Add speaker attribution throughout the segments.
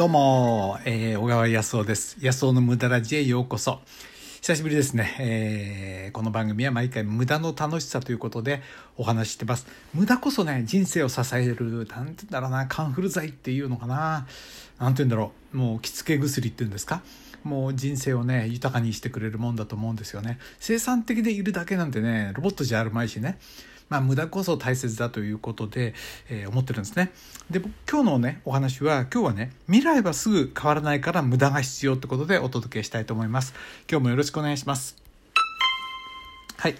Speaker 1: どうも、えー、小川康夫です。康夫の無駄ラジへようこそ。久しぶりですね、えー、この番組は毎回無駄の楽しさということでお話ししてます。無駄こそね、人生を支える、なんて言うんだろうな、カンフル剤っていうのかな。なんて言うんだろう、もう着付け薬っていうんですか。もう人生をね、豊かにしてくれるもんだと思うんですよね。生産的でいるだけなんてね、ロボットじゃあるまいしね。まあ、無駄こそ大切だということで、えー、思ってるんですね。で、今日のね、お話は、今日はね、未来はすぐ変わらないから無駄が必要ってことでお届けしたいと思います。今日もよろしくお願いします。はい。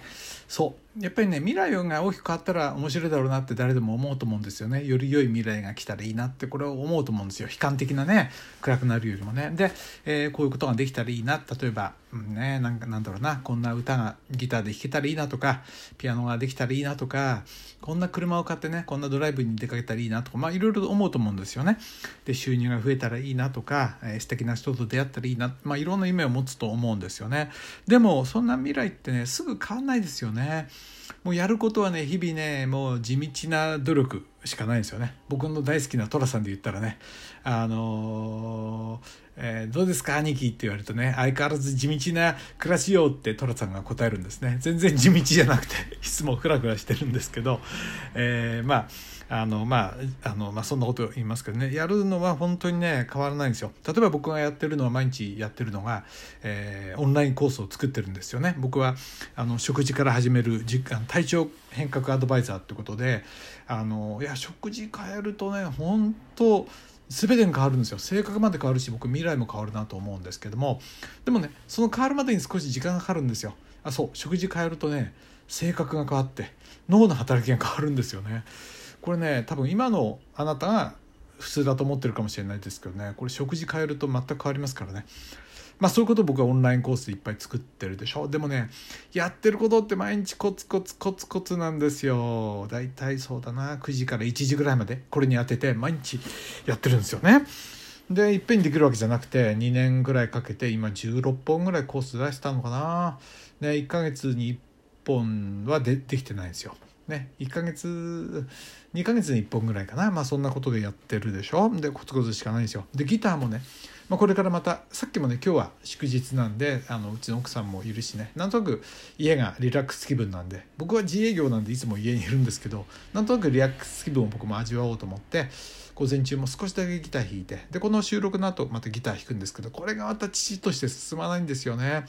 Speaker 1: そう。やっぱりね、未来が大きく変わったら面白いだろうなって誰でも思うと思うんですよね。より良い未来が来たらいいなってこれを思うと思うんですよ。悲観的なね、暗くなるよりもね。で、えー、こういうことができたらいいな。例えば、うんね、なんかなんだろうな、こんな歌がギターで弾けたらいいなとか、ピアノができたらいいなとか、こんな車を買ってね、こんなドライブに出かけたらいいなとか、まあいろいろ思うと思うんですよね。で、収入が増えたらいいなとか、えー、素敵な人と出会ったらいいな、まあいろんな夢を持つと思うんですよね。でも、そんな未来ってね、すぐ変わんないですよね。もうやることはね日々ねもう地道な努力しかないんですよね僕の大好きな寅さんで言ったらねあのー、えー、どうですか兄貴って言われるとね相変わらず地道な暮らしようって寅さんが答えるんですね。全然地道じゃなくて いつもフラフラしてるんですけど、えー、まああのまああのまあそんなこと言いますけどね。やるのは本当にね変わらないんですよ。例えば僕がやってるのは毎日やってるのが、えー、オンラインコースを作ってるんですよね。僕はあの食事から始める体調変革アドバイザーってことであのいや食事変えるとね本当全てが変わるんですよ。性格まで変わるし僕未来も変わるなと思うんですけども。でもねその変わるまでに少し時間がかかるんですよ。あそう食事変えるとね性格が変わって脳の働きが変わるんですよね。これね多分今のあなたが普通だと思ってるかもしれないですけどね。これ食事変えると全く変わりますからね。まあそういうこと僕はオンラインコースでいっぱい作ってるでしょ。でもねやってることって毎日コツコツコツコツなんですよ。だいたいそうだな。9時から1時ぐらいまで。これに当てて毎日やってるんですよね。でいっぺんにできるわけじゃなくて2年ぐらいかけて今16本ぐらいコース出したのかな。で1ヶ月に1本はでできてないんですよ。ね、1ヶ月2ヶ月に1本ぐらいかな。まあそんなことでやってるでしょ。でコツコツしかないんですよ。でギターもね、まあ、これからまたさっきもね今日は祝日なんであのうちの奥さんもいるしね。なんとなく家がリラックス気分なんで。僕は自営業なんでいつも家にいるんですけどなんとなくリラックス気分を僕も味わおうと思って午前中も少しだけギター弾いて。でこの収録の後またギター弾くんですけどこれがまた父として進まないんですよね。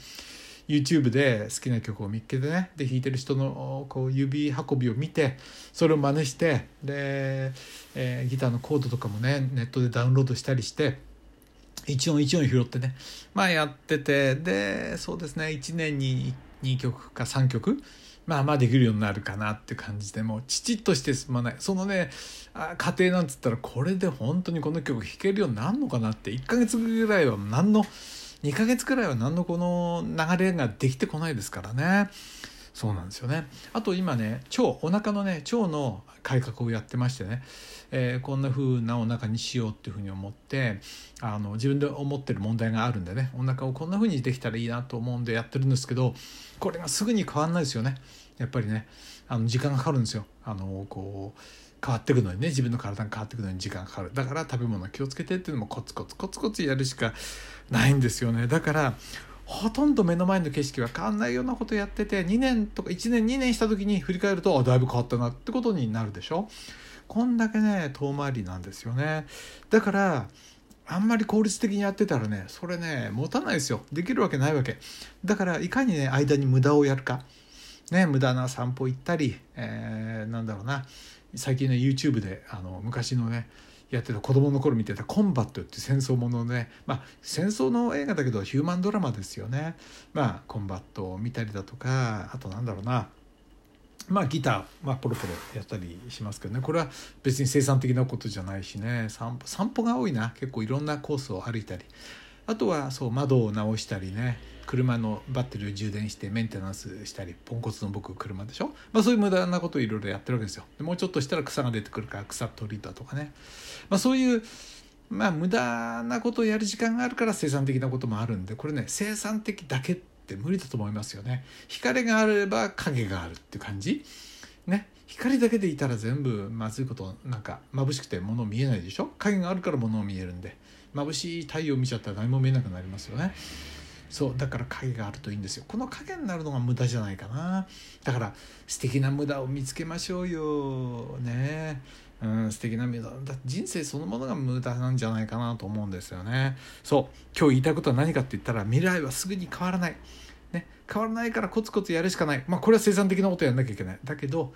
Speaker 1: YouTube で好きな曲を見っけてねで弾いてる人のこう指運びを見てそれを真似してで、えー、ギターのコードとかもねネットでダウンロードしたりして一音一音拾ってねまあやっててでそうですね1年に2曲か3曲まあまあできるようになるかなって感じでもう父として進まない。そのね家庭なんつったらこれで本当にこの曲弾けるようになるのかなって1ヶ月ぐらいは何の2ヶ月くらいは何のこの流れができてこないですからね。そうなんですよね。あと今ね腸お腹のね腸の改革をやってましてね、えー、こんな風なお腹にしようっていうふうに思ってあの自分で思ってる問題があるんでね。お腹をこんな風にできたらいいなと思うんでやってるんですけどこれがすぐに変わんないですよね。やっぱりねあの時間がかかるんですよ。あのこう変わっていくのにね自分の体が変わっていくのに時間かかる。だから食べ物気をつけてっていうのもコツコツコツコツやるしかないんですよね。だからほとんど目の前の景色は変わんないようなことやってて2年とか1年2年した時に振り返るとあだいぶ変わったなってことになるでしょ？こんだけね遠回りなんですよね。だからあんまり効率的にやってたらねそれね持たないですよ。できるわけないわけ。だからいかにね間に無駄をやるか。ね無駄な散歩行ったり、えー、なんだろうな。最近ね YouTube であの昔のねやってた子供の頃見てた「コンバット」って戦争ものねまあ戦争の映画だけどヒューマンドラマですよね。まあコンバットを見たりだとかあとなんだろうな。まあギター、まあ、ポロポロやったりしますけどね。これは別に生産的なことじゃないしね。散歩散歩が多いな。結構いろんなコースを歩いたり。あとはそう窓を直したりね車のバッテリーを充電してメンテナンスしたりポンコツの僕車でしょ、まあ、そういう無駄なことをいろいろやってるわけですよ。でもうちょっとしたら草が出てくるから草取りだとかね、まあ、そういうまあ無駄なことをやる時間があるから生産的なこともあるんでこれね生産的だけって無理だと思いますよね。光があれば影があるって感じ？ね。光だけでいたら全部まずいことなんか眩しくて物見えないでしょ？影があるから物を見えるんで。眩しい太陽見ちゃったら何も見えなくなりますよね。そうだから影があるといいんですよ。この影になるのが無駄じゃないかな。だから素敵な無駄を見つけましょうよ。ね。うん素敵な無駄。だ人生そのものが無駄なんじゃないかなと思うんですよね。そう今日言いたいことは何かって言ったら未来はすぐに変わらない。ね。変わらないからコツコツやるしかない。まあこれは生産的なことやんなきゃいけない。だけど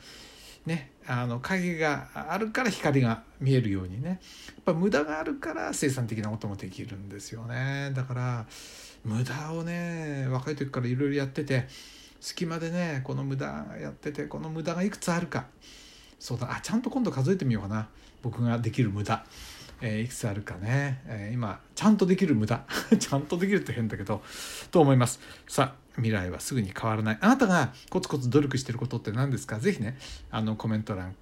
Speaker 1: ね、あの影があるから光が見えるようにね。やっぱ無駄があるから生産的なこともできるんですよね。だから無駄をね若い時からいろいろやってて隙間でねこの無駄やっててこの無駄がいくつあるか。そうだあちゃんと今度数えてみようかな。僕ができる無駄、えー、いくつあるかね、えー、今ちゃんとできる無駄 ちゃんとできるって変だけどと思いますさあ未来はすぐに変わらないあなたがコツコツ努力してることって何ですか？ぜひねあのコメント欄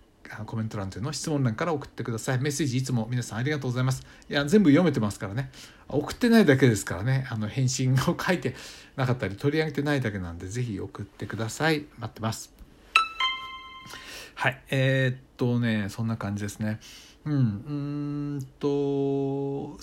Speaker 1: コメント欄というのを質問欄から送ってください。メッセージいつも皆さんありがとうございます。いや、全部読めてますからね。送ってないだけですからね。あの、返信を書いてなかったり取り上げてないだけなんで、ぜひ送ってください。待ってます。はい。えー、っとね、そんな感じですね。うん。うん、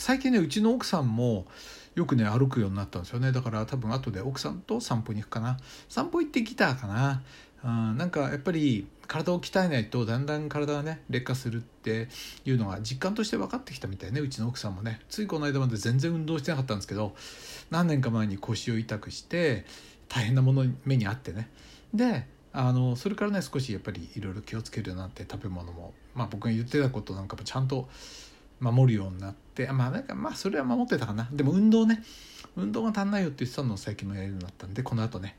Speaker 1: 最近ね、うちの奥さんも、よくね歩くようになったんですよね。だから多分後で奥さんと散歩に行くかな。散歩行ってギターかな。うん、なんかやっぱり体を鍛えないとだんだん体がね劣化するっていうのが実感として分かってきたみたいね。うちの奥さんもね。ついこの間まで全然運動してなかったんですけど何年か前に腰を痛くして大変なものに目にあってね。であのそれからね少しやっぱりいろいろ気をつけるようになって食べ物も、まあ、僕が言ってたことなんかもちゃんと守るようになってまあなんかまあそれは守ってたかな。でも運動ね。運動が足んないよって言ってたのを最近もやるようになったんでこの後ね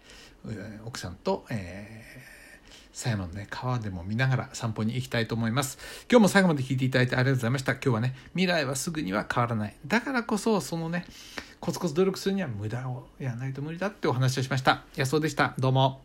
Speaker 1: 奥さんと、えー、狭山のね川でも見ながら散歩に行きたいと思います。今日も最後まで聞いていただいてありがとうございました。今日はね未来はすぐには変わらない。だからこそそのねコツコツ努力するには無駄をやらないと無理だってお話をしました。安尾でした。どうも